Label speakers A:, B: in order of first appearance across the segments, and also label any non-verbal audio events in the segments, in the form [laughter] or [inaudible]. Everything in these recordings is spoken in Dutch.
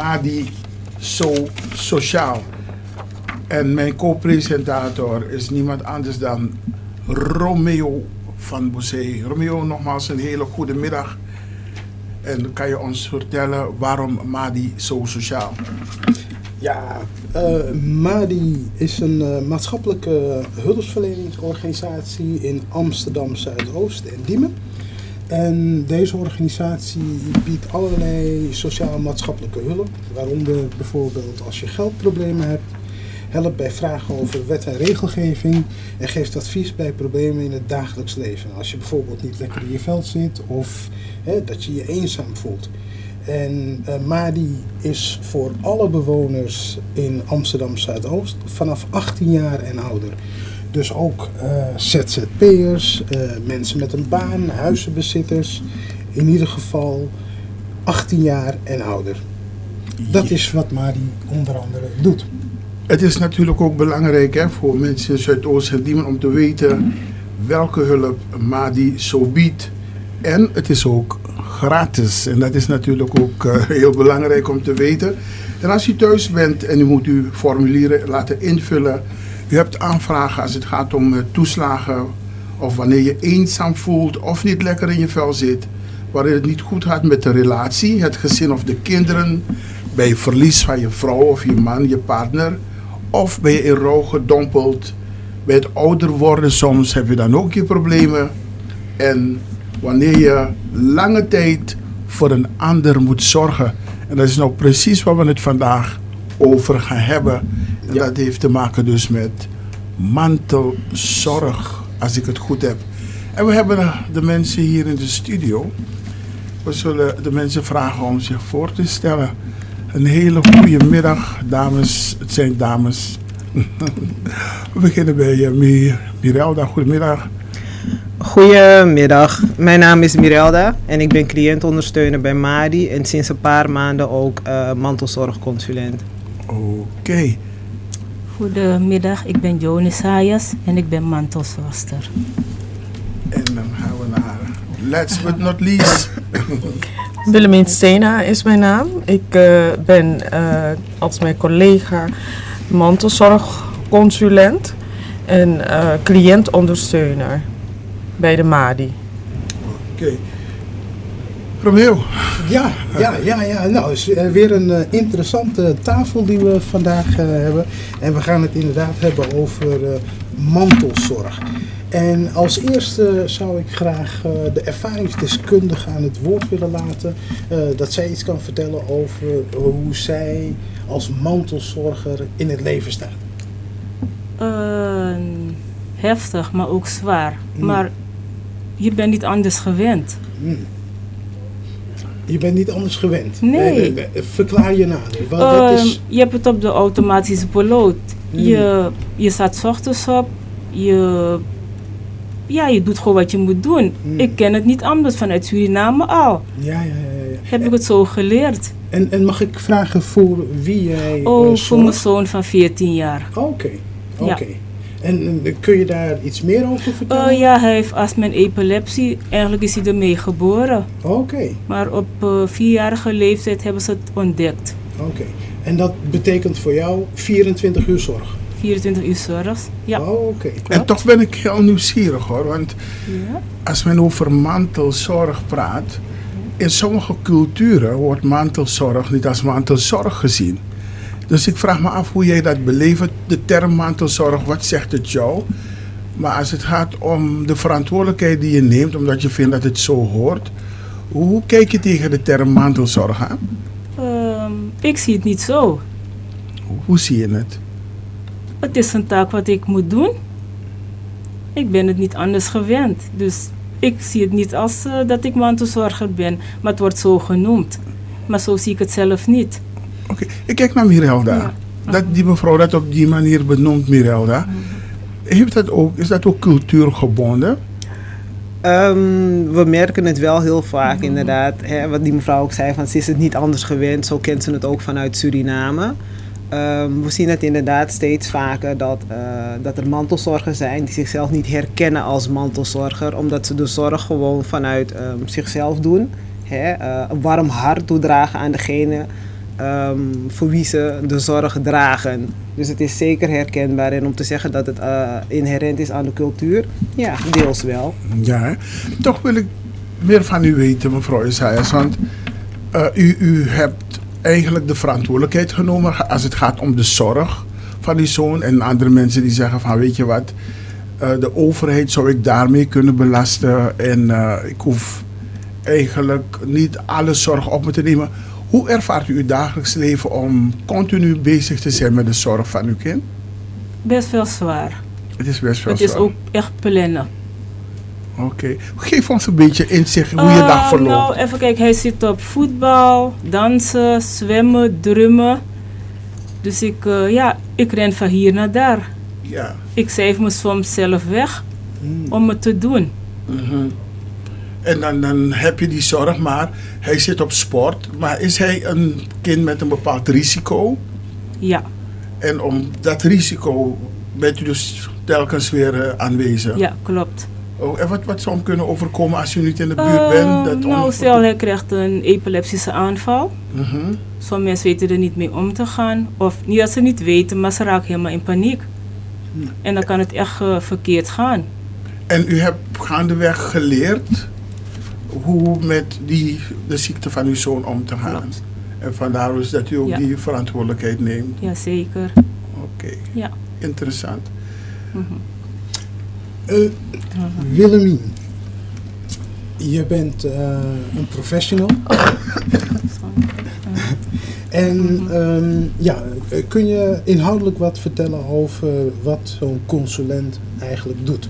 A: Madi So Sociaal. En mijn co-presentator is niemand anders dan Romeo van Boezee. Romeo, nogmaals een hele goede middag. En kan je ons vertellen waarom Madi zo sociaal?
B: Ja, uh, MADI is een uh, maatschappelijke hulpverleningsorganisatie in Amsterdam Zuidoost en Diemen. En deze organisatie biedt allerlei sociaal-maatschappelijke hulp, waaronder bijvoorbeeld als je geldproblemen hebt, helpt bij vragen over wet en regelgeving en geeft advies bij problemen in het dagelijks leven. Als je bijvoorbeeld niet lekker in je veld zit of hè, dat je je eenzaam voelt. En uh, MADI is voor alle bewoners in Amsterdam Zuidoost vanaf 18 jaar en ouder. Dus ook uh, ZZP'ers, uh, mensen met een baan, huizenbezitters. In ieder geval 18 jaar en ouder. Dat is wat MADI onder andere doet.
A: Het is natuurlijk ook belangrijk hè, voor mensen in Zuidoost en Diemen om te weten welke hulp MADI zo biedt. En het is ook gratis. En dat is natuurlijk ook uh, heel belangrijk om te weten. En als u thuis bent en u moet uw formulieren laten invullen. U hebt aanvragen als het gaat om uh, toeslagen. Of wanneer je eenzaam voelt of niet lekker in je vel zit. Wanneer het niet goed gaat met de relatie, het gezin of de kinderen. Bij verlies van je vrouw of je man, je partner. Of ben je in rouw gedompeld. Bij het ouder worden soms heb je dan ook je problemen. En wanneer je lange tijd voor een ander moet zorgen. En dat is nou precies waar we het vandaag over gaan hebben. En dat heeft te maken dus met mantelzorg, als ik het goed heb. En we hebben de mensen hier in de studio. We zullen de mensen vragen om zich voor te stellen. Een hele goede middag, dames. Het zijn dames. [laughs] we beginnen bij uh, Mirelda. Goedemiddag.
C: Goedemiddag, mijn naam is Mirelda en ik ben cliëntondersteuner bij MADI en sinds een paar maanden ook uh, mantelzorgconsulent.
A: Oké. Okay.
D: Goedemiddag, ik ben Jonis Hayas en ik ben mantelzorgster.
A: En dan gaan we naar last but not least. [laughs]
E: Willemien Stena is mijn naam. Ik uh, ben uh, als mijn collega mantelzorgconsulent en cliëntondersteuner bij de MADI.
A: Oké. Okay. Romeo.
B: Ja, ja, ja, ja. Nou, is weer een uh, interessante tafel die we vandaag uh, hebben. En we gaan het inderdaad hebben over uh, mantelzorg. En als eerste zou ik graag de ervaringsdeskundige aan het woord willen laten. dat zij iets kan vertellen over hoe zij als mantelzorger in het leven staat.
D: heftig, maar ook zwaar. Mm. Maar je bent niet anders gewend. Hmm.
B: Je bent niet anders gewend?
D: Nee.
B: verklaar je nader.
D: Wat, uh, is... Je hebt het op de automatische piloot. Hmm. Je, je staat ochtends op. Je, ja, je doet gewoon wat je moet doen. Hmm. Ik ken het niet anders vanuit Suriname al.
B: Ja, ja, ja. ja.
D: Heb ik het zo geleerd.
B: En, en mag ik vragen voor wie jij...
D: Oh, uh, voor mijn zoon van 14 jaar.
B: Oké, oké. En kun je daar iets meer over vertellen?
D: Oh ja, hij heeft astma en epilepsie. Eigenlijk is hij ermee geboren.
B: Oké.
D: Maar op uh, vierjarige leeftijd hebben ze het ontdekt.
B: Oké. En dat betekent voor jou 24 uur zorg?
D: 24 uur zorg, ja.
B: Oh, oké.
A: En toch ben ik heel nieuwsgierig hoor. Want ja? als men over mantelzorg praat... In sommige culturen wordt mantelzorg niet als mantelzorg gezien. Dus ik vraag me af hoe jij dat beleeft, de term mantelzorg, wat zegt het jou? Maar als het gaat om de verantwoordelijkheid die je neemt, omdat je vindt dat het zo hoort, hoe kijk je tegen de term mantelzorg aan?
D: Um, ik zie het niet zo.
A: Hoe zie je het?
D: Het is een taak wat ik moet doen. Ik ben het niet anders gewend. Dus ik zie het niet als uh, dat ik mantelzorger ben, maar het wordt zo genoemd. Maar zo zie ik het zelf niet.
A: Oké, ik kijk naar Mirelda. Dat die mevrouw dat op die manier benoemt, Mirelda. Heeft dat ook, is dat ook cultuurgebonden?
C: Um, we merken het wel heel vaak inderdaad. Hè, wat die mevrouw ook zei, van ze is het niet anders gewend. Zo kent ze het ook vanuit Suriname. Um, we zien het inderdaad steeds vaker dat, uh, dat er mantelzorgers zijn die zichzelf niet herkennen als mantelzorger. Omdat ze de zorg gewoon vanuit um, zichzelf doen. Hè, uh, een warm hart toedragen aan degene ehm, voor wie ze de zorg dragen. Dus het is zeker herkenbaar. En om te zeggen dat het eh, inherent is aan de cultuur, ja, deels wel.
A: Ja, toch wil ik meer van u weten, mevrouw Isaias. Want eh, u, u hebt eigenlijk de verantwoordelijkheid genomen als het gaat om de zorg van die zoon. En andere mensen die zeggen van weet je wat, eh, de overheid zou ik daarmee kunnen belasten. En ik hoef eigenlijk niet alle zorg op me te nemen. Hoe ervaart u uw dagelijks leven om continu bezig te zijn met de zorg van uw kind?
D: Best wel zwaar.
A: Het is best wel
D: het is
A: zwaar.
D: ook echt plannen.
A: Oké. Geef ons een beetje inzicht hoe je
D: Ah,
A: dag verloopt.
D: Nou, even kijken. Hij zit op voetbal, dansen, zwemmen, drummen. Dus ik, eh, ja, ik ren van hier naar daar.
A: Ja.
D: Ik cijf me soms zelf weg om het te doen.
A: Mhm. En dan, dan heb je die zorg, maar hij zit op sport. Maar is hij een kind met een bepaald risico?
D: Ja,
A: En om dat risico bent u dus telkens weer eh, aanwezig.
D: ja klopt.
A: Oh, en wat, wat zou hem kunnen overkomen als u niet in de buurt
D: Eh,
A: bent? Dat
D: nou, stel hij krijgt een epileptische aanval.
A: Mhm.
D: Sommige mensen weten er niet mee om te gaan. Of niet dat ze niet weten, maar ze raken helemaal in paniek. En dan kan het echt eh, verkeerd gaan.
A: En u hebt gaandeweg geleerd hoe met die, de ziekte van uw zoon om te gaan.
D: Klopt.
A: En vandaar dus dat u ook
D: Ja.
A: die verantwoordelijkheid neemt.
D: Jazeker.
A: Oké,
D: Ja.
A: interessant.
B: Eh, Willemien, je bent eh, een professional. [laughs] En ehm, ja, eh, kun je inhoudelijk wat vertellen over wat zo'n consulent eigenlijk doet?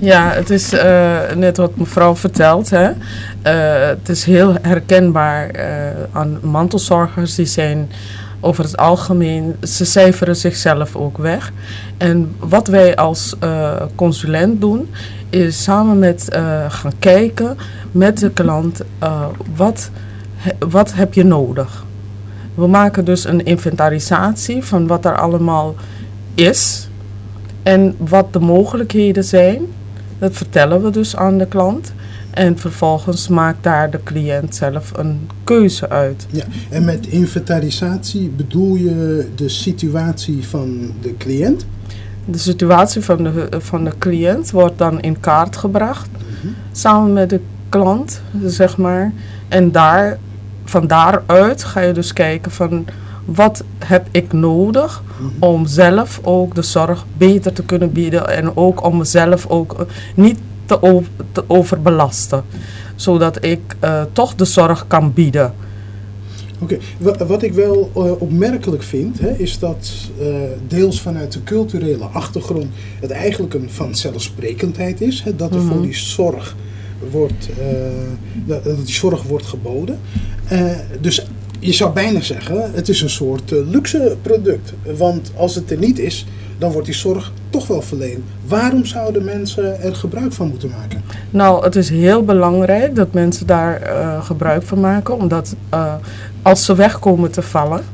E: Ja, het is eh, net wat mevrouw vertelt. Hè. Eh, het is heel herkenbaar eh, aan mantelzorgers. Die zijn over het algemeen, ze cijferen zichzelf ook weg. En wat wij als consulent doen, is samen met gaan kijken met de klant, wat, wat heb je nodig? We maken dus een inventarisatie van wat er allemaal is en wat de mogelijkheden zijn. Dat vertellen we dus aan de klant. En vervolgens maakt daar de cliënt zelf een keuze uit.
B: Ja, en met inventarisatie bedoel je de situatie van de cliënt?
E: De situatie van de, van de cliënt wordt dan in kaart gebracht. Samen met de klant, zeg maar. En daar, van daaruit ga je dus kijken van... Wat heb ik nodig om zelf ook de zorg beter te kunnen bieden. En ook om mezelf ook eh, niet te, overbelasten. Zodat ik eh, toch de zorg kan bieden.
B: Oké, wa- wat ik wel eh, opmerkelijk vind, hè, is dat deels vanuit de culturele achtergrond het eigenlijk een vanzelfsprekendheid is. Hè, dat er voor
E: Mhm.
B: die zorg wordt, dat, die zorg wordt geboden. Dus je zou bijna zeggen, het is een soort eh, luxe product. Want als het er niet is, dan wordt die zorg toch wel verleend. Waarom zouden mensen er gebruik van moeten maken?
E: Nou, het is heel belangrijk dat mensen daar eh, gebruik van maken. Omdat eh, als ze weg komen te vallen,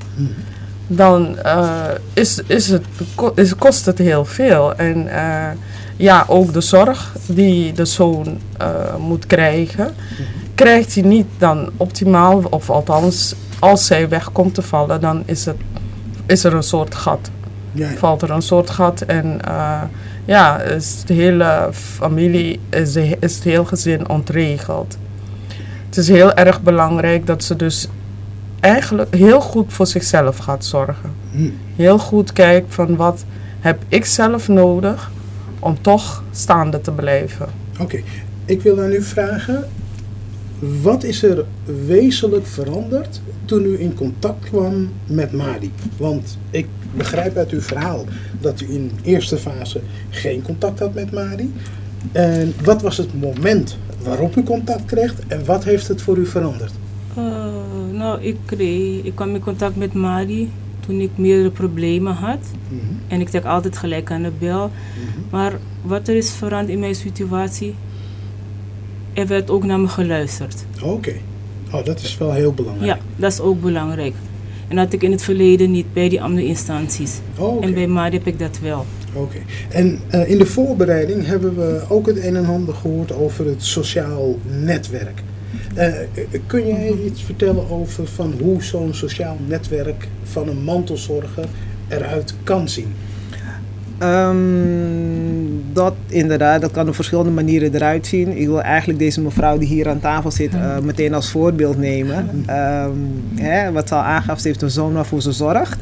E: dan eh, is, is het, is, kost het heel veel. En ja, ook de zorg die de zoon moet krijgen, krijgt hij niet dan optimaal. Of althans, als zij weg komt te vallen, dan is, het, is er een soort gat
B: Ja, ja.
E: valt er een soort gat en eh, ja, is de hele familie, is, de- is het heel gezin ontregeld. Het is heel erg belangrijk dat ze dus eigenlijk heel goed voor zichzelf gaat zorgen.
B: Hm.
E: Heel goed kijkt van wat heb ik zelf nodig om toch staande te blijven.
B: Oké, ik wil aan u vragen, wat is er wezenlijk veranderd toen u in contact kwam met Madi? Want ik begrijp uit uw verhaal dat u in eerste fase geen contact had met Madi. En wat was het moment waarop u contact kreeg en wat heeft het voor u veranderd?
D: Eh, nou, ik, kreeg, ik kwam in contact met Mari toen ik meerdere problemen had.
B: Mhm,
D: En ik trek altijd gelijk aan de bel. Maar wat er is veranderd in mijn situatie, er werd ook naar me geluisterd.
B: Oké, oh, dat is wel heel belangrijk.
D: Ja, dat is ook belangrijk. En dat had ik in het verleden niet bij die andere instanties.
B: Oh, oké.
D: En bij Mari heb ik dat wel.
B: Oké. En eh, in de voorbereiding hebben we ook het een en ander gehoord over het sociaal netwerk. Eh, eh, kun jij iets vertellen over van hoe zo'n sociaal netwerk van een mantelzorger eruit kan zien?
C: Ehm, dat inderdaad, dat kan op verschillende manieren eruit zien. Ik wil eigenlijk deze mevrouw die hier aan tafel zit eh, meteen als voorbeeld nemen. Ehm, hè, wat ze al aangaf, ze heeft een zoon waarvoor ze zorgt.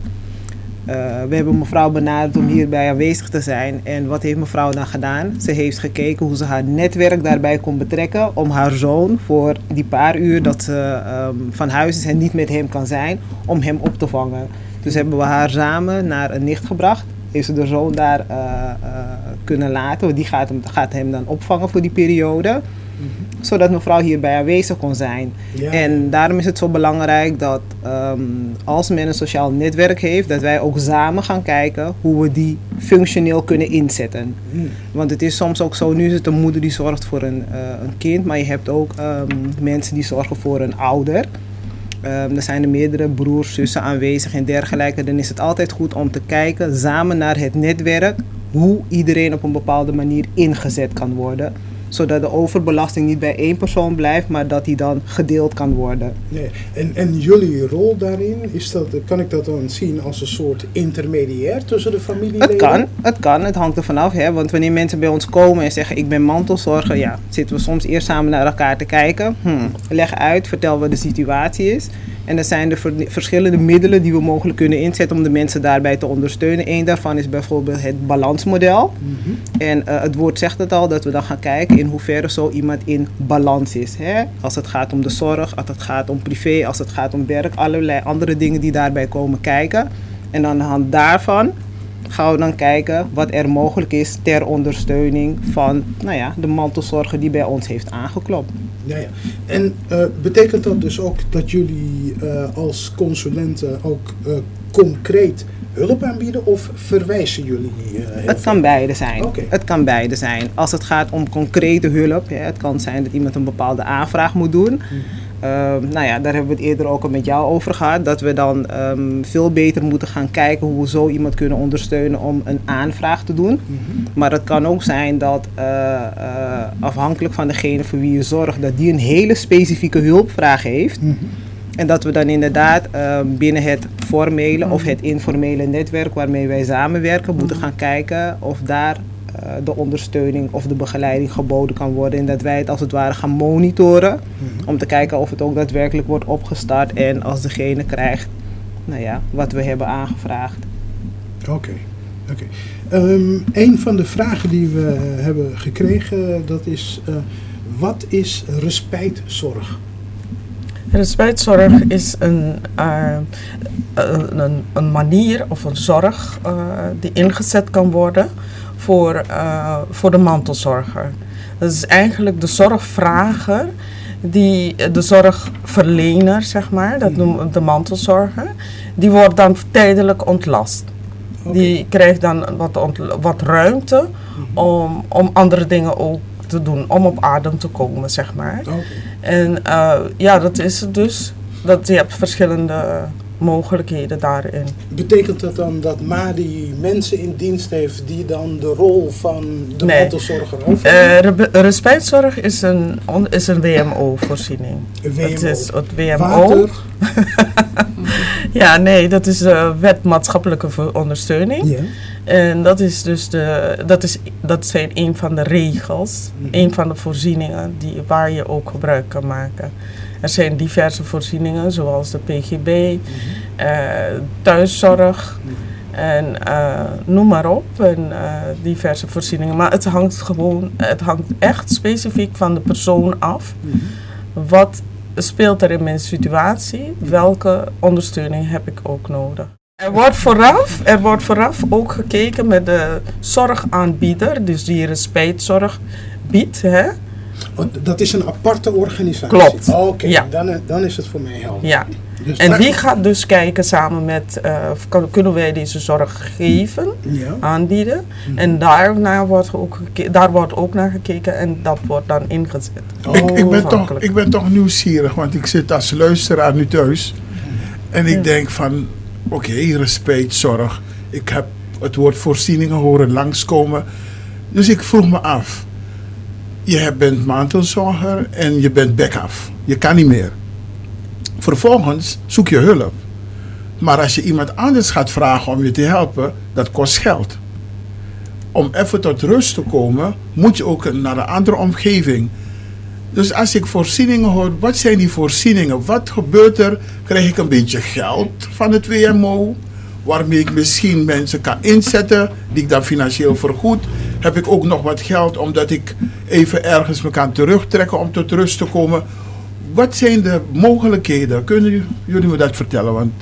C: Uh, we hebben mevrouw benaderd om hierbij aanwezig te zijn. En wat heeft mevrouw dan gedaan? Ze heeft gekeken hoe ze haar netwerk daarbij kon betrekken om haar zoon voor die paar uur dat ze um, van huis is en niet met hem kan zijn, om hem op te vangen. Dus hebben we haar samen naar een nicht gebracht heeft ze de zoon daar uh, uh, kunnen laten. Die gaat hem, gaat hem dan opvangen voor die periode. Mm -hmm. Zodat mevrouw hierbij aanwezig kon zijn. Ja. En daarom is het zo belangrijk dat um, als men een sociaal netwerk heeft, dat wij ook samen gaan kijken hoe we die functioneel kunnen inzetten. Mm. Want het is soms ook zo, nu is het een moeder die zorgt voor een, uh, een kind, maar je hebt ook um, mensen die zorgen voor een ouder. Um, er zijn er meerdere broers, zussen aanwezig en dergelijke. Dan is het altijd goed om te kijken samen naar het netwerk hoe iedereen op een bepaalde manier ingezet kan worden. Zodat de overbelasting niet bij één persoon blijft, maar dat die dan gedeeld kan worden.
B: Nee. En, en jullie rol daarin, is dat, kan ik dat dan zien als een soort intermediair tussen de familieleden?
C: Het kan, het kan. Het hangt er vanaf. Hè? Want wanneer mensen bij ons komen en zeggen ik ben mantelzorger, ja, zitten we soms eerst samen naar elkaar te kijken. Hmm, leg uit, vertel wat de situatie is. En er zijn er verschillende middelen die we mogelijk kunnen inzetten om de mensen daarbij te ondersteunen. Eén daarvan is bijvoorbeeld het balansmodel. Mm -hmm. En uh, het woord zegt het al, dat we dan gaan kijken in hoeverre zo iemand in balans is. Hè? Als het gaat om de zorg, als het gaat om privé, als het gaat om werk, allerlei andere dingen die daarbij komen kijken. En aan de hand daarvan gaan we dan kijken wat er mogelijk is ter ondersteuning van nou ja, de mantelzorger die bij ons heeft aangeklopt.
B: Ja, ja. En uh, betekent dat dus ook dat jullie uh, als consulenten ook uh, concreet hulp aanbieden of verwijzen jullie?
C: het kan beide zijn. Okay. Het kan beide zijn. Als het gaat om concrete hulp, ja, het kan zijn dat iemand een bepaalde aanvraag moet doen. Hmm. Uh, nou ja, daar hebben we het eerder ook al met jou over gehad. Dat we dan um, veel beter moeten gaan kijken hoe we zo iemand kunnen ondersteunen om een aanvraag te doen. Mm -hmm. Maar het kan ook zijn dat uh, uh, afhankelijk van degene voor wie je zorgt, dat die een hele specifieke hulpvraag heeft. Mm -hmm. En dat we dan inderdaad binnen het formele of het informele netwerk waarmee wij samenwerken, moeten gaan kijken of daar de ondersteuning of de begeleiding geboden kan worden. En dat wij het als het ware gaan monitoren. Mm-hmm. Om te kijken of het ook daadwerkelijk wordt opgestart. En als degene krijgt nou ja, wat we hebben aangevraagd.
B: Oké. Okay. Okay. Um, een van de vragen die we hebben gekregen, dat is uh, wat is respijtzorg?
E: Respijtzorg is een, uh, een, een, manier of een zorg uh, die ingezet kan worden voor, uh, voor de mantelzorger. Dat is eigenlijk de zorgvrager die de zorgverlener, zeg maar, dat noemen we de mantelzorger, die wordt dan tijdelijk ontlast. Okay. Die krijgt dan wat, wat ruimte om, om andere dingen ook te doen, om op adem te komen, zeg maar. Okay. En uh, ja, dat is het dus. Dat je hebt verschillende mogelijkheden daarin.
B: Betekent dat dan dat MADI mensen in dienst heeft die dan de rol van de nee. mantelzorger
E: overnemen? Uh, respijtzorg is een, is een WMO-voorziening.
B: WMO?
E: Het is het WMO.
B: Water? [laughs]
E: ja, nee, dat is de wet maatschappelijke ondersteuning. En dat is dus de, dat, is, dat zijn een van de regels, mm. een van de voorzieningen die, waar je ook gebruik kan maken. Er zijn diverse voorzieningen, zoals de PGB, mm-hmm. uh, thuiszorg mm-hmm. en uh, noem maar op. En uh, diverse voorzieningen. Maar het hangt gewoon, het hangt echt specifiek van de persoon af.
B: Mm-hmm.
E: Wat speelt er in mijn situatie? Welke ondersteuning heb ik ook nodig? Er wordt, vooraf, er wordt vooraf ook gekeken met de zorgaanbieder, dus die respijtzorg biedt. Hè?
B: Dat is een aparte organisatie?
E: Klopt.
B: Oké, okay.
E: ja.
B: dan, dan is het voor mij helder.
E: Ja. Dus en die gaat dus kijken samen met, uh, kan, kunnen wij deze zorg geven,
B: ja.
E: aanbieden. Mm-hmm. En daarna wordt ook daar wordt ook naar gekeken en dat wordt dan ingezet.
A: Oh. Ik, ik, ben toch, ik ben toch nieuwsgierig, want ik zit als luisteraar nu thuis. En ik ja. denk van, oké, okay, respect, zorg. Ik heb het woord voorzieningen horen langskomen. Dus ik vroeg me af, je bent mantelzorger en je bent back-af. Je kan niet meer. Vervolgens zoek je hulp. Maar als je iemand anders gaat vragen om je te helpen, dat kost geld. Om even tot rust te komen, moet je ook naar een andere omgeving. Dus als ik voorzieningen hoor, wat zijn die voorzieningen? Wat gebeurt er? Krijg ik een beetje geld van het WMO? Waarmee ik misschien mensen kan inzetten, die ik dan financieel vergoed. Heb ik ook nog wat geld omdat ik even ergens me kan terugtrekken om tot rust te komen? Wat zijn de mogelijkheden? Kunnen jullie me dat vertellen? Want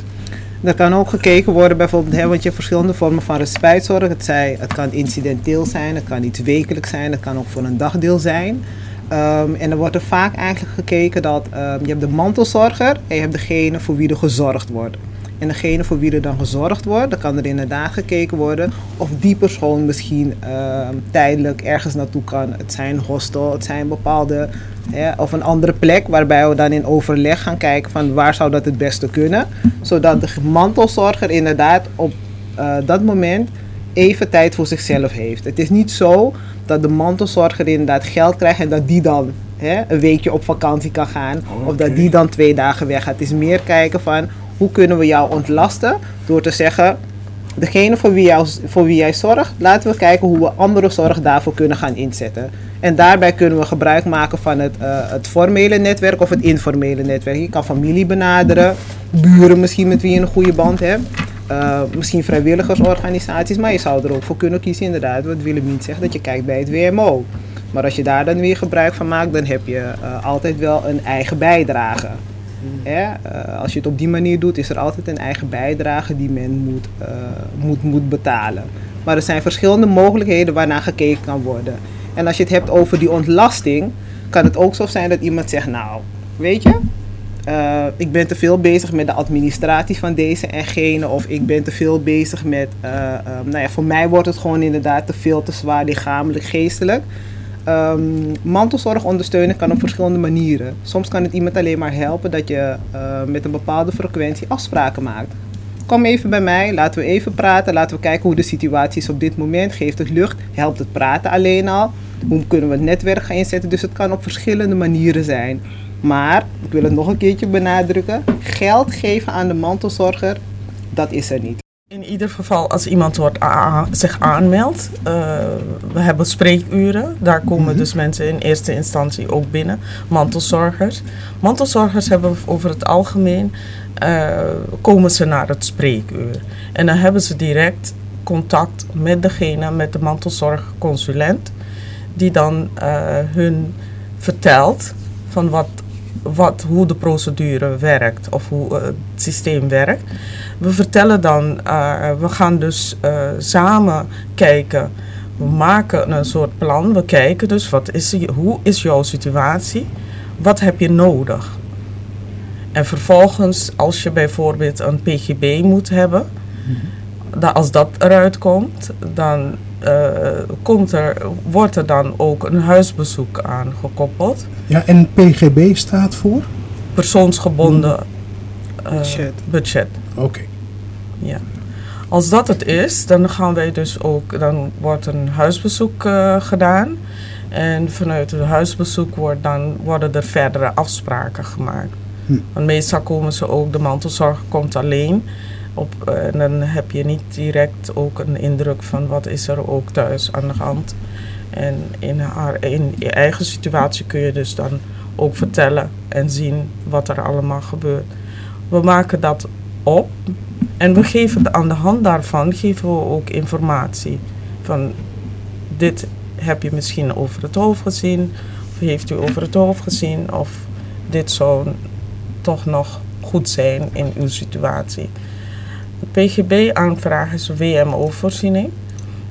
C: er kan ook gekeken worden, bijvoorbeeld, hè, want je hebt verschillende vormen van respijtzorg. Het, het kan incidenteel zijn, het kan iets wekelijk zijn, het kan ook voor een dagdeel zijn. Um, en er wordt er vaak eigenlijk gekeken dat um, je hebt de mantelzorger en je hebt degene voor wie er gezorgd wordt. En degene voor wie er dan gezorgd wordt, dan kan er inderdaad gekeken worden of die persoon misschien uh, tijdelijk ergens naartoe kan. Het zijn hostel, het zijn bepaalde, of een andere plek waarbij we dan in overleg gaan kijken van waar zou dat het beste kunnen. Zodat de mantelzorger inderdaad op uh, dat moment even tijd voor zichzelf heeft. Het is niet zo dat de mantelzorger inderdaad geld krijgt en dat die dan hè, een weekje op vakantie kan gaan. Of dat die dan twee dagen weg gaat. Het is meer kijken van hoe kunnen we jou ontlasten door te zeggen, degene voor wie, jou, voor wie jij zorgt, laten we kijken hoe we andere zorg daarvoor kunnen gaan inzetten. En daarbij kunnen we gebruik maken van het, uh, het formele netwerk of het informele netwerk. Je kan familie benaderen, buren misschien met wie je een goede band hebt. Uh, misschien vrijwilligersorganisaties, maar je zou er ook voor kunnen kiezen, inderdaad, wat niet zegt, dat je kijkt bij het WMO. Maar als je daar dan weer gebruik van maakt, dan heb je uh, altijd wel een eigen bijdrage. Uh, als je het op die manier doet, is er altijd een eigen bijdrage die men moet, uh, moet, moet betalen. Maar er zijn verschillende mogelijkheden waarnaar gekeken kan worden. En als je het hebt over die ontlasting, kan het ook zo zijn dat iemand zegt, nou, weet je, uh, ik ben te veel bezig met de administratie van deze en gene. Of ik ben te veel bezig met, nou ja, voor mij wordt het gewoon inderdaad te veel te zwaar lichamelijk, geestelijk. Um, mantelzorg ondersteunen kan op verschillende manieren. Soms kan het iemand alleen maar helpen dat je uh, met een bepaalde frequentie afspraken maakt. Kom even bij mij, laten we even praten, laten we kijken hoe de situatie is op dit moment. Geeft het lucht, helpt het praten alleen al? Hoe kunnen we het netwerk gaan inzetten? Dus het kan op verschillende manieren zijn. Maar, ik wil het nog een keertje benadrukken, geld geven aan de mantelzorger, dat is er niet.
E: In ieder geval, als iemand wordt zich aanmeldt, uh, we hebben spreekuren. Daar komen mhm. dus mensen in eerste instantie ook binnen, mantelzorgers. Mantelzorgers hebben over het algemeen, uh, komen ze naar het spreekuur. En dan hebben ze direct contact met degene, met de mantelzorgconsulent, die dan uh, hun vertelt van wat wat, hoe de procedure werkt of hoe uh, het systeem werkt. We vertellen dan, uh, we gaan dus uh, samen kijken. We maken een soort plan. We kijken dus, wat is, hoe is jouw situatie? Wat heb je nodig? En vervolgens, als je bijvoorbeeld een PGB moet hebben, mm-hmm. dat als dat eruit komt, dan uh, komt er, wordt er dan ook een huisbezoek aan gekoppeld.
B: Ja, en PGB staat voor?
E: Persoonsgebonden uh, budget. budget.
B: Oké.
E: Ja. Als dat het is, dan gaan wij dus ook, dan wordt een huisbezoek uh, gedaan. En vanuit het huisbezoek wordt dan, worden er verdere afspraken gemaakt. Hm. Want meestal komen ze ook, de mantelzorg komt alleen. Op, uh, en dan heb je niet direct ook een indruk van wat is er ook thuis aan de hand. En in, in je eigen situatie kun je dus dan ook vertellen en zien wat er allemaal gebeurt. We maken dat op en we geven aan de hand daarvan geven we ook informatie. Van dit heb je misschien over het hoofd gezien, of heeft u over het hoofd gezien, of dit zou toch nog goed zijn in uw situatie. PGB-aanvraag is WMO-voorziening.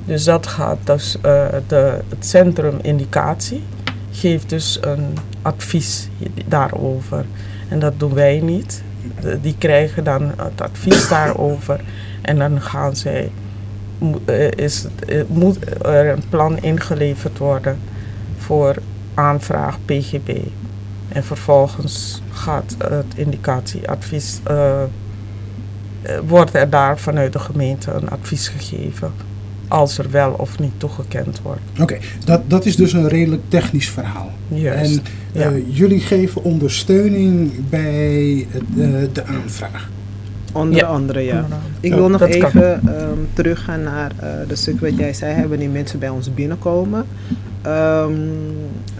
E: Dus dat gaat dus uh, de, het centrum indicatie geeft dus een advies daarover. En dat doen wij niet. die krijgen dan het advies daarover en dan gaan zij, uh, is, uh, moet er een plan ingeleverd worden voor aanvraag PGB. En vervolgens gaat het indicatieadvies wordt er daar vanuit de gemeente een advies gegeven. als er wel of niet toegekend wordt.
B: Oké, dat, dat is dus een redelijk technisch verhaal.
E: Juist.
B: En
E: ja.
B: eh, jullie geven ondersteuning bij het, eh, de aanvraag.
C: Onder
E: Ja.
C: andere, ja. Ik wil nog
E: dat
C: even ehm, teruggaan naar eh de stuk wat jij zei, hè, wanneer mensen bij ons binnenkomen. Ehm,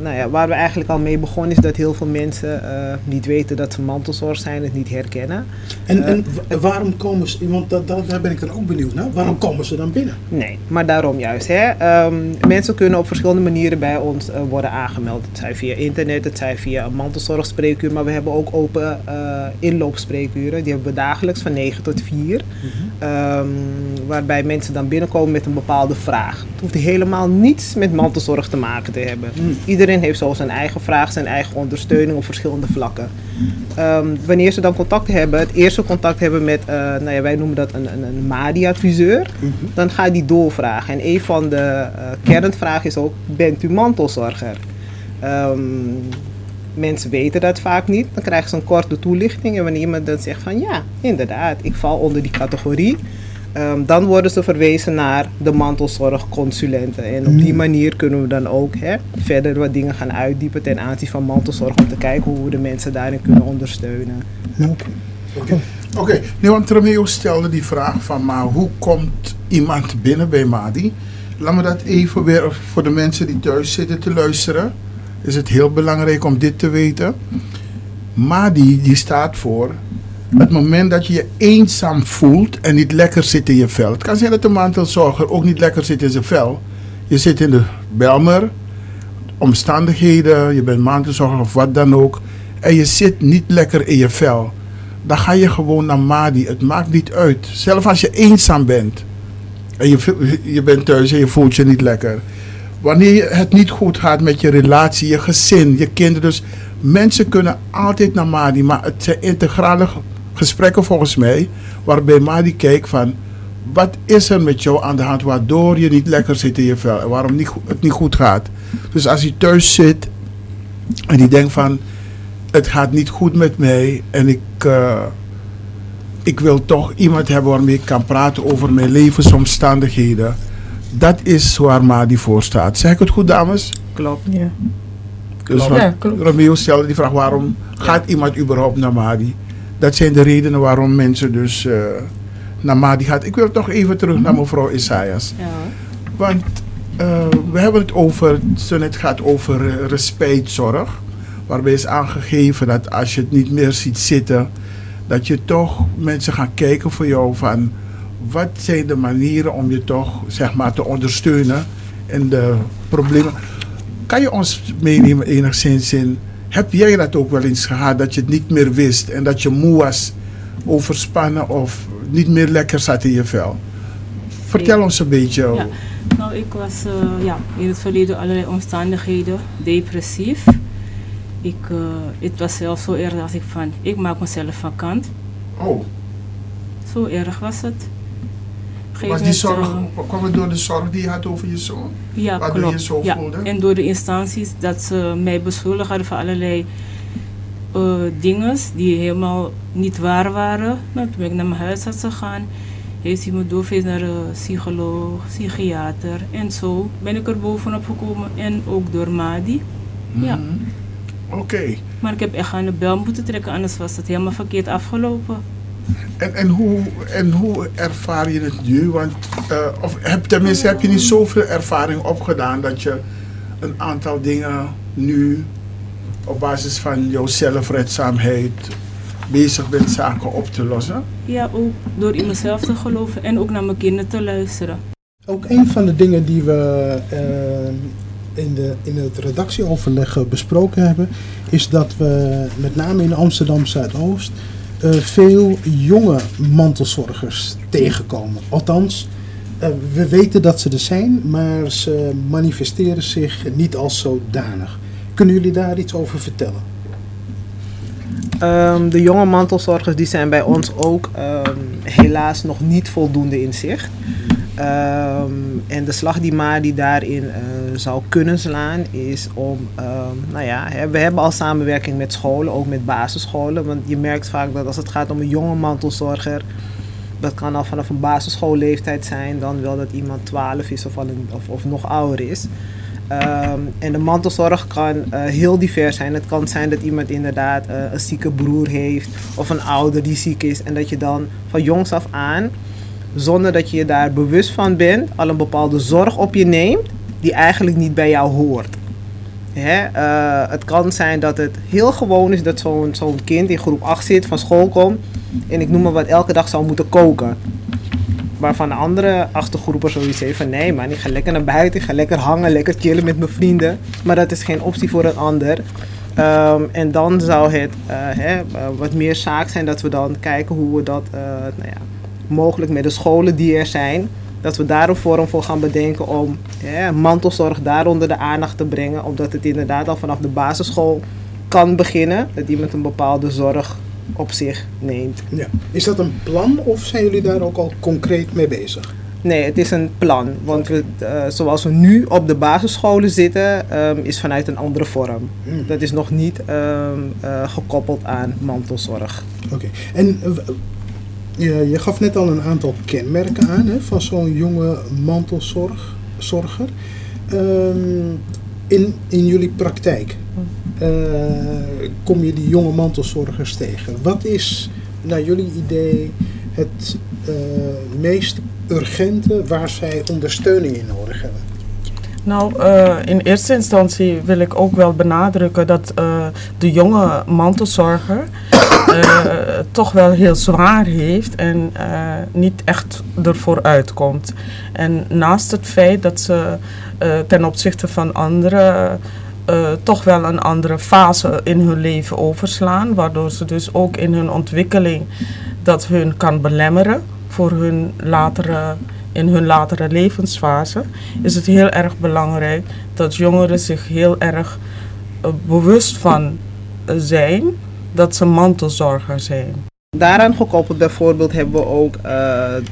C: nou ja, waar we eigenlijk al mee begonnen is dat heel veel mensen eh, niet weten dat ze mantelzorg zijn, het niet herkennen.
B: En,
C: Eh,
B: en wa- waarom komen ze, want dat, dat, daar ben ik dan ook benieuwd naar, waarom komen ze dan binnen?
C: Nee, maar daarom juist. Hè. Ehm, mensen kunnen op verschillende manieren bij ons eh, worden aangemeld. Het zij via internet, het zij via een mantelzorgspreekuur, maar we hebben ook open eh, inloopspreekuren. Die hebben we dagelijks van 9 tot 4. Ehm, waarbij mensen dan binnenkomen met een bepaalde vraag. Het hoeft helemaal niets met mantelzorg te maken te hebben.
B: Hmm.
C: Iedereen heeft zo zijn eigen vraag, zijn eigen ondersteuning op verschillende vlakken. Ehm, wanneer ze dan contact hebben, het eerste contact hebben met, eh, nou ja, wij noemen dat een, een, een MADI-adviseur, dan ga je die doorvragen. En een van de eh, kernvragen is ook, bent u mantelzorger? Ehm, mensen weten dat vaak niet. Dan krijgen ze een korte toelichting. En wanneer iemand dan zegt van ja, inderdaad, ik val onder die categorie. Ehm, dan worden ze verwezen naar de mantelzorgconsulenten. En op die
B: Hmm.
C: manier kunnen we dan ook hè, verder wat dingen gaan uitdiepen ten aanzien van mantelzorg. Om te kijken hoe we de mensen daarin kunnen ondersteunen.
B: Oké.
A: Oké, Oké. nee, want Romeo stelde die vraag van, maar hoe komt iemand binnen bij Madi? Laat me dat even weer voor de mensen die thuis zitten te luisteren. Is het heel belangrijk om dit te weten. Madi, die staat voor het moment dat je je eenzaam voelt en niet lekker zit in je vel. Het kan zijn dat de mantelzorger ook niet lekker zit in zijn vel. Je zit in de Belmer, omstandigheden, je bent mantelzorger of wat dan ook. En je zit niet lekker in je vel. Dan ga je gewoon naar Madi. Het maakt niet uit. Zelfs als je eenzaam bent. En je, je bent thuis en je voelt je niet lekker. Wanneer het niet goed gaat met je relatie, je gezin, je kinderen. Dus mensen kunnen altijd naar Madi. Maar het zijn integrale gesprekken volgens mij. Waarbij Madi kijkt van... Wat is er met jou aan de hand waardoor je niet lekker zit in je vel? En waarom niet, het niet goed gaat? Dus als je thuis zit en die denkt van... Het gaat niet goed met mij en ik... eh, ik wil toch iemand hebben waarmee ik kan praten over mijn levensomstandigheden. Dat is waar Madi voor staat. Zeg ik het goed, dames?
C: Klopt.
E: Ja.
A: Dus
E: Ja, klopt.
A: Romeo stelde die vraag, waarom gaat iemand überhaupt naar Madi? Dat zijn de redenen waarom mensen dus eh, naar Madi gaan. Ik wil toch even terug naar mevrouw Isaias.
D: Ja.
A: Want eh, we hebben het over, net gaat over eh, respijtzorg. Waarbij is aangegeven dat als je het niet meer ziet zitten, dat je toch mensen gaan kijken voor jou van wat zijn de manieren om je toch zeg maar te ondersteunen in de problemen. Kan je ons meenemen enigszins in, heb jij dat ook wel eens gehad dat je het niet meer wist en dat je moe was, overspannen of niet meer lekker zat in je vel? Vertel
D: Ja.
A: ons een beetje.
D: Ja. Nou, ik was eh, ja, in het verleden allerlei omstandigheden depressief. Ik, eh, het was zelfs zo erg dat ik van, ik maak mezelf vakant.
A: Oh,
D: Zo erg was het. Een
A: was
D: gegeven
A: die zorg,
D: eh,
A: kwam het door de zorg die je had over je zoon?
D: ja,
A: waardoor je zo
D: ja.
A: voelde?
D: En door de instanties dat ze mij beschuldigd hadden van allerlei eh dingen die helemaal niet waar waren. Nou, toen ben ik naar mijn huisarts gegaan. Heeft hij me doorverwezen naar een psycholoog, psychiater. En zo ben ik er bovenop gekomen. En ook door Madi. Ja.
A: Mhm. Oké.
D: Maar ik heb echt aan de bel moeten trekken, anders was het helemaal verkeerd afgelopen.
A: En, en, hoe, en hoe ervaar je het nu? Want, eh, of heb, tenminste, heb je niet zoveel ervaring opgedaan dat je een aantal dingen nu op basis van jouw zelfredzaamheid bezig bent zaken op te lossen?
D: Ja, ook door in mezelf te geloven en ook naar mijn kinderen te luisteren.
B: Ook een van de dingen die we eh, in, de, in het redactieoverleg eh, besproken hebben, is dat we met name in Amsterdam Zuidoost eh, veel jonge mantelzorgers tegenkomen. Althans, eh, we weten dat ze er zijn, maar ze manifesteren zich niet als zodanig. Kunnen jullie daar iets over vertellen?
C: Ehm, de jonge mantelzorgers die zijn bij ons ook ehm, helaas nog niet voldoende in zicht. Ehm, en de slag die Madi daarin eh, zou kunnen slaan is om, ehm, nou ja, we hebben al samenwerking met scholen, ook met basisscholen. Want je merkt vaak dat als het gaat om een jonge mantelzorger, dat kan al vanaf een basisschoolleeftijd zijn, dan wel dat iemand 12 is of, al of, of nog ouder is. Ehm, en de mantelzorg kan eh, heel divers zijn. Het kan zijn dat iemand inderdaad eh, een zieke broer heeft of een ouder die ziek is. En dat je dan van jongs af aan, zonder dat je je daar bewust van bent, al een bepaalde zorg op je neemt die eigenlijk niet bij jou hoort. Hè? eh, het kan zijn dat het heel gewoon is dat zo'n zo'n kind in groep 8 zit, van school komt en ik noem maar wat elke dag zou moeten koken. Waarvan de andere achtergroepen zoiets heeft van nee man, ik ga lekker naar buiten, ik ga lekker hangen, lekker chillen met mijn vrienden. Maar dat is geen optie voor een ander. Ehm, en dan zou het eh, hè, eh, wat meer zaak zijn dat we dan kijken hoe we dat nou ja, mogelijk met de scholen die er zijn, dat we daar een vorm voor gaan bedenken om hè, mantelzorg daaronder de aandacht te brengen. Omdat het inderdaad al vanaf de basisschool kan beginnen, dat iemand een bepaalde zorg op zich neemt.
B: Ja. Is dat een plan of zijn jullie daar ook al concreet mee bezig?
C: Nee, het is een plan. Want we, eh, zoals we nu op de basisscholen zitten, ehm, is vanuit een andere vorm.
B: Hmm.
C: Dat is nog niet ehm, eh, gekoppeld aan mantelzorg.
B: Oké. En je, je gaf net al een aantal kenmerken aan hè, van zo'n jonge mantelzorger. Ehm, in, in jullie praktijk eh, kom je die jonge mantelzorgers tegen. Wat is naar jullie idee het eh, meest urgente waar zij ondersteuning in nodig hebben?
E: Nou, eh, in eerste instantie wil ik ook wel benadrukken dat eh, de jonge mantelzorger eh, toch wel heel zwaar heeft en niet echt ervoor uitkomt. En naast het feit dat ze ten opzichte van anderen toch wel een andere fase in hun leven overslaan, waardoor ze dus ook in hun ontwikkeling dat hun kan belemmeren voor hun latere in hun latere levensfase, is het heel erg belangrijk dat jongeren zich heel erg eh, bewust van zijn dat ze mantelzorger zijn.
C: Daaraan gekoppeld bijvoorbeeld hebben we ook eh, eh,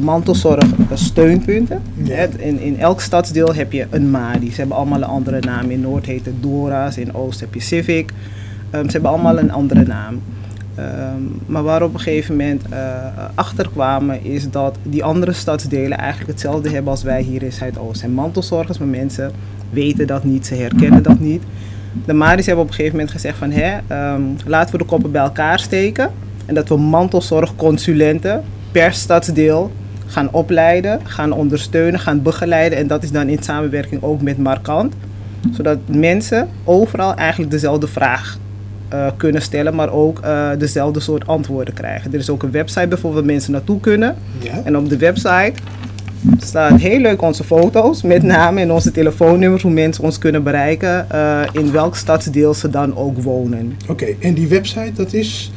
C: mantelzorg eh, steunpunten.
B: Ja.
C: Hè, In, in elk stadsdeel heb je een MADI. Ze hebben allemaal een andere naam. In Noord heet het Dora's, in Oost heb je Civic. Ehm, ze hebben allemaal een andere naam. Ehm, maar waar op een gegeven moment eh achter kwamen is dat die andere stadsdelen eigenlijk hetzelfde hebben als wij hier in Zuidoost. En mantelzorgers, maar mensen weten dat niet, ze herkennen dat niet. De Maris hebben op een gegeven moment gezegd van hè, ehm, laten we de koppen bij elkaar steken. En dat we mantelzorgconsulenten per stadsdeel gaan opleiden, gaan ondersteunen, gaan begeleiden. En dat is dan in samenwerking ook met Markant. Zodat mensen overal eigenlijk dezelfde vraag eh, kunnen stellen, maar ook eh, dezelfde soort antwoorden krijgen. Er is ook een website bijvoorbeeld waar mensen naartoe kunnen.
B: Ja?
C: En op de website staan heel leuk onze foto's, met name en onze telefoonnummers, hoe mensen ons kunnen bereiken, eh, in welk stadsdeel ze dan ook wonen.
B: Oké, en die website dat is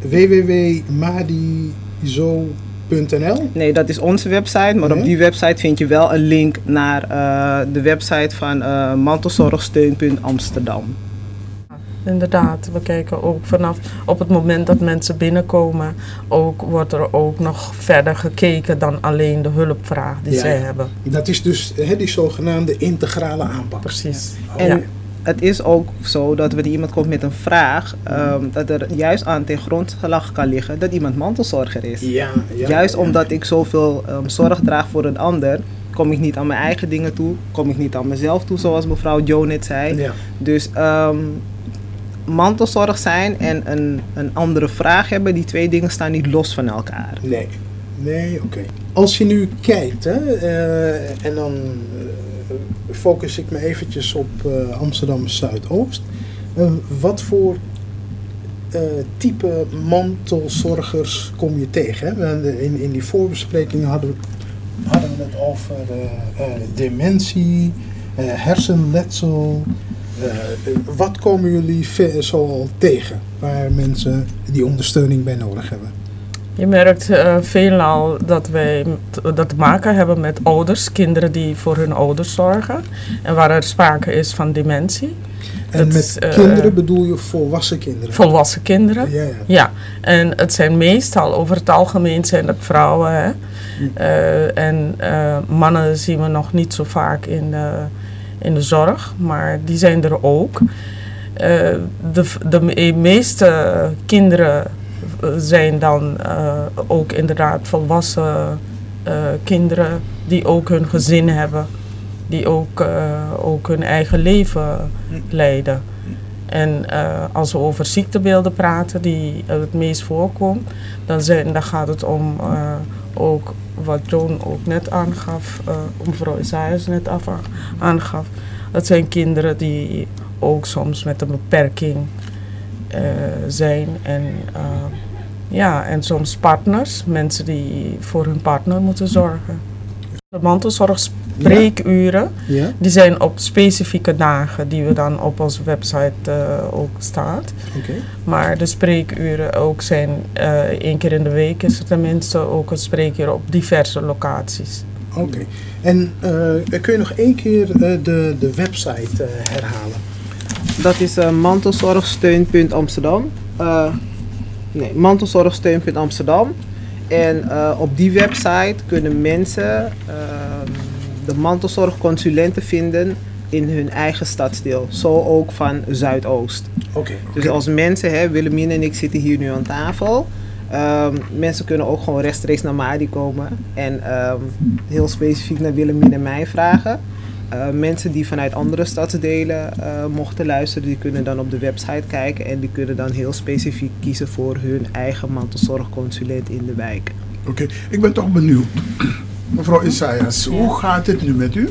B: www.madizo.nl.
C: nee, dat is onze website, maar
B: Nee?
C: op die website vind je wel een link naar de website van eh Mantelzorgsteunpunt Amsterdam.
E: Inderdaad, we kijken ook vanaf op het moment dat mensen binnenkomen, ook wordt er ook nog verder gekeken dan alleen de hulpvraag die
B: Ja,
E: zij
B: ja.
E: hebben.
B: Dat is dus hè, die zogenaamde integrale aanpak.
E: Precies.
C: En
E: Ja.
C: het is ook zo dat wanneer iemand komt met een vraag, ehm, dat er juist aan ten grondslag kan liggen dat iemand mantelzorger is.
B: Ja, ja,
C: Juist
B: ja.
C: omdat ik zoveel ehm, zorg draag voor een ander, kom ik niet aan mijn eigen dingen toe, kom ik niet aan mezelf toe, zoals mevrouw Jo net zei.
B: Ja.
C: Dus ehm, mantelzorg zijn en een, een andere vraag hebben, die twee dingen staan niet los van elkaar.
B: Nee, nee, oké. Als je nu kijkt, hè, eh, en dan eh, focus ik me eventjes op eh, Amsterdam Zuidoost. Wat voor type mantelzorgers kom je tegen? Hè? In, in die voorbespreking hadden we, hadden we het over dementie, hersenletsel. Eh, wat komen jullie zoal tegen waar mensen die ondersteuning bij nodig hebben?
E: Je merkt eh, veelal dat wij dat te maken hebben met ouders, kinderen die voor hun ouders zorgen. En waar er sprake is van dementie.
B: En
E: Dat
B: met
E: is, eh,
B: kinderen bedoel je volwassen kinderen?
E: Volwassen kinderen.
B: Ja, ja.
E: Ja, en het zijn meestal, over het algemeen zijn het vrouwen. Hè? Eh, en mannen zien we nog niet zo vaak in de, in de zorg, maar die zijn er ook. Eh, de, de me- meeste kinderen zijn dan eh, ook inderdaad volwassen eh, kinderen die ook hun gezin hebben, die ook, eh, ook hun eigen leven leiden. En eh, als we over ziektebeelden praten, die het meest voorkomt, dan, zijn, dan gaat het om eh, ook wat John ook net aangaf, uh, mevrouw Isaias net af, aangaf. Dat zijn kinderen die ook soms met een beperking uh, zijn. En, uh, ja, en soms partners, mensen die voor hun partner moeten zorgen. De mantelzorgspreekuren, ja. ja. die zijn op specifieke dagen die we dan op onze website uh, ook staat.
B: Okay.
E: Maar de spreekuren ook zijn uh, één keer in de week is er tenminste ook een spreekuur op diverse locaties.
B: Oké. Okay. En uh, kun je nog één keer de, de website herhalen?
C: Dat is mantelzorgsteun.amsterdam. nee, mantelzorgsteun.amsterdam. En uh, op die website kunnen mensen uh, de mantelzorgconsulenten vinden in hun eigen stadsdeel. Zo ook van Zuidoost.
B: Okay,
C: dus als mensen, hè, Willemine en ik zitten hier nu aan tafel. Um, mensen kunnen ook gewoon rechtstreeks naar Madi komen en um, heel specifiek naar Willemine en mij vragen. Uh, mensen die vanuit andere stadsdelen uh, mochten luisteren, die kunnen dan op de website kijken en die kunnen dan heel specifiek kiezen voor hun eigen mantelzorgconsulent in de wijk.
A: Oké, okay. ik ben toch benieuwd. Mevrouw Isaias, ja. hoe gaat het nu met u?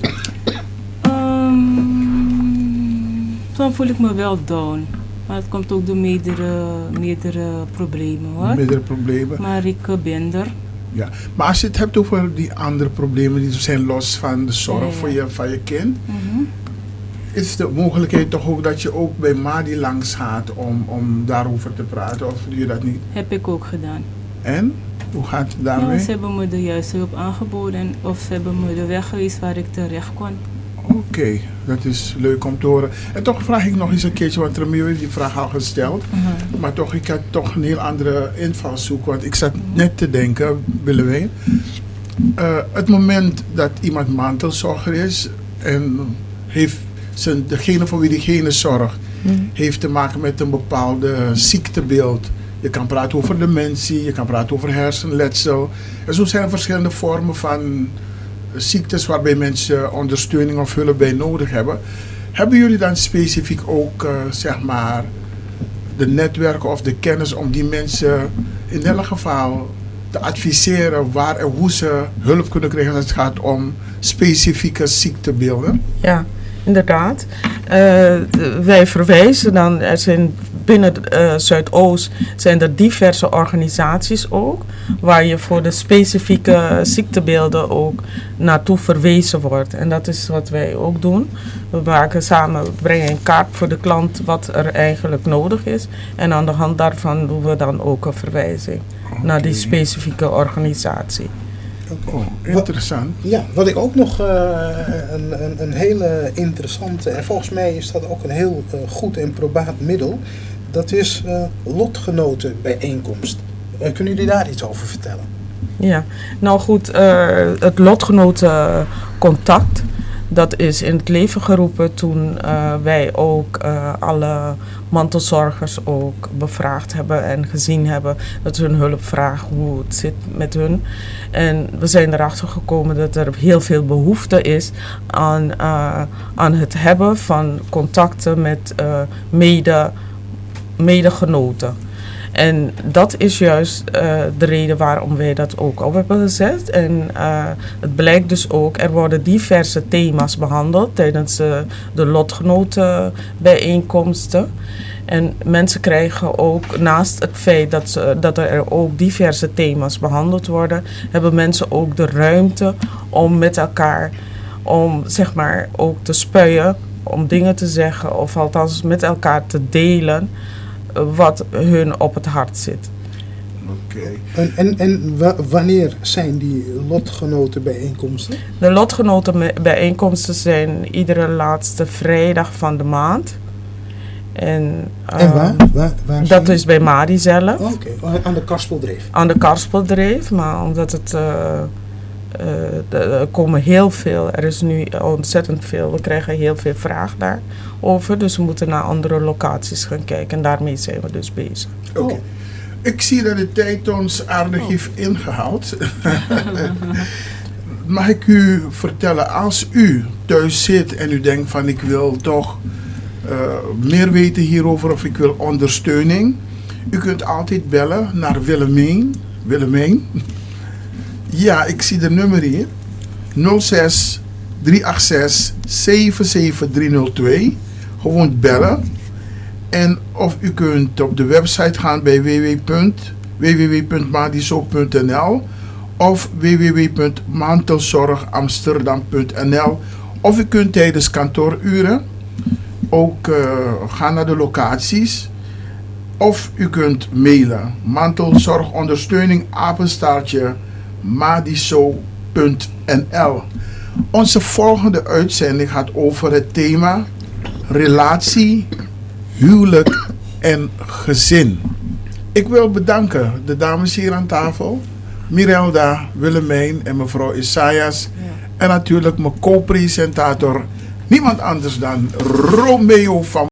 D: Um, dan voel ik me wel down. Maar het komt ook door meerdere, meerdere problemen hoor.
A: Meerdere problemen.
D: Maar ik uh, ben er.
A: Ja, maar als je het hebt over die andere problemen die zijn los van de zorg. Voor, je, van je kind,
D: Mhm.
A: mm-hmm. is de mogelijkheid toch ook dat je ook bij Madi langs gaat om, om daarover te praten, of doe je dat niet?
D: Heb ik ook gedaan.
A: En? Hoe gaat het daarmee?
D: Ja, ze hebben me de juiste hulp aangeboden of ze hebben me de weg geweest waar ik terecht kon.
A: Oké, okay, dat is leuk om te horen. En toch vraag ik nog eens een keertje, want Ramiro heeft die vraag al gesteld.
D: Uh -huh.
A: Maar toch, ik had toch een heel andere invalshoek. Want ik zat net te denken, Willewijn. Uh, het moment dat iemand mantelzorger is en heeft zijn, degene voor wie diegene zorgt,
D: Mhm.
A: heeft te maken met een bepaalde ziektebeeld. Je kan praten over dementie, je kan praten over hersenletsel. En zo zijn er verschillende vormen van ziektes waarbij mensen ondersteuning of hulp bij nodig hebben. Hebben jullie dan specifiek ook, uh, zeg maar, de netwerken of de kennis om die mensen in elk geval te adviseren waar en hoe ze hulp kunnen krijgen als het gaat om specifieke ziektebeelden?
E: Ja, inderdaad. Uh, wij verwijzen dan, er zijn binnen uh, Zuidoost zijn er diverse organisaties ook, waar je voor de specifieke ziektebeelden ook naartoe verwezen wordt. En dat is wat wij ook doen. We maken samen, we brengen een kaart voor de klant wat er eigenlijk nodig is. En aan de hand daarvan doen we dan ook een verwijzing okay. naar die specifieke organisatie.
A: Oh, interessant.
B: Wat, ja, wat ik ook nog uh, een, een, een, hele interessante, en volgens mij is dat ook een heel uh, goed en probaat middel, dat is uh, lotgenotenbijeenkomst. kunnen jullie daar iets over vertellen?
E: Ja, nou goed, het lotgenotencontact, dat is in het leven geroepen toen wij ook alle mantelzorgers ook bevraagd hebben en gezien hebben dat hun hulp vragen hoe het zit met hun. En we zijn erachter gekomen dat er heel veel behoefte is aan, uh, aan het hebben van contacten met uh, mede, medegenoten. En dat is juist uh, de reden waarom wij dat ook op hebben gezet. En uh, het blijkt dus ook, er worden diverse thema's behandeld tijdens uh, de lotgenotenbijeenkomsten. En mensen krijgen ook, naast het feit dat, ze, dat er ook diverse thema's behandeld worden, hebben mensen ook de ruimte om met elkaar, om zeg maar ook te spuien, om dingen te zeggen of althans met elkaar te delen wat hun op het hart zit.
A: Okay.
B: En, en, en wanneer zijn die lotgenotenbijeenkomsten?
E: De lotgenotenbijeenkomsten zijn iedere laatste vrijdag van de maand. En, uh,
B: en waar? waar, waar
E: dat is bij Madi zelf.
B: Oké, okay. aan de Karspeldreef.
E: Aan de Karspeldreef, maar omdat het... Uh, er komen heel veel, er is nu ontzettend veel, we krijgen heel veel vraag daarover. Dus we moeten naar andere locaties gaan kijken en daarmee zijn we dus bezig.
A: Oké. Okay. Ik zie dat de tijd ons aardig
D: Oh.
A: heeft ingehaald. [laughs] Mag ik u vertellen, als u thuis zit en u denkt van ik wil toch eh, meer weten hierover of ik wil ondersteuning. U kunt altijd bellen naar Willemijn. Willemijn. Ja, ik zie de nummer hier. 06 386 77302. Gewoon bellen. En of u kunt op de website gaan bij www www.madiso.nl of www.mantelzorgamsterdam.nl of u kunt tijdens kantooruren ook eh, gaan naar de locaties of u kunt mailen mantelzorgondersteuning apenstaartje madiso.nl Onze volgende uitzending gaat over het thema relatie, huwelijk en gezin. Ik wil bedanken de dames hier aan tafel. Mirelda, Willemijn en mevrouw Isaias. En natuurlijk mijn co-presentator, niemand anders dan Romeo van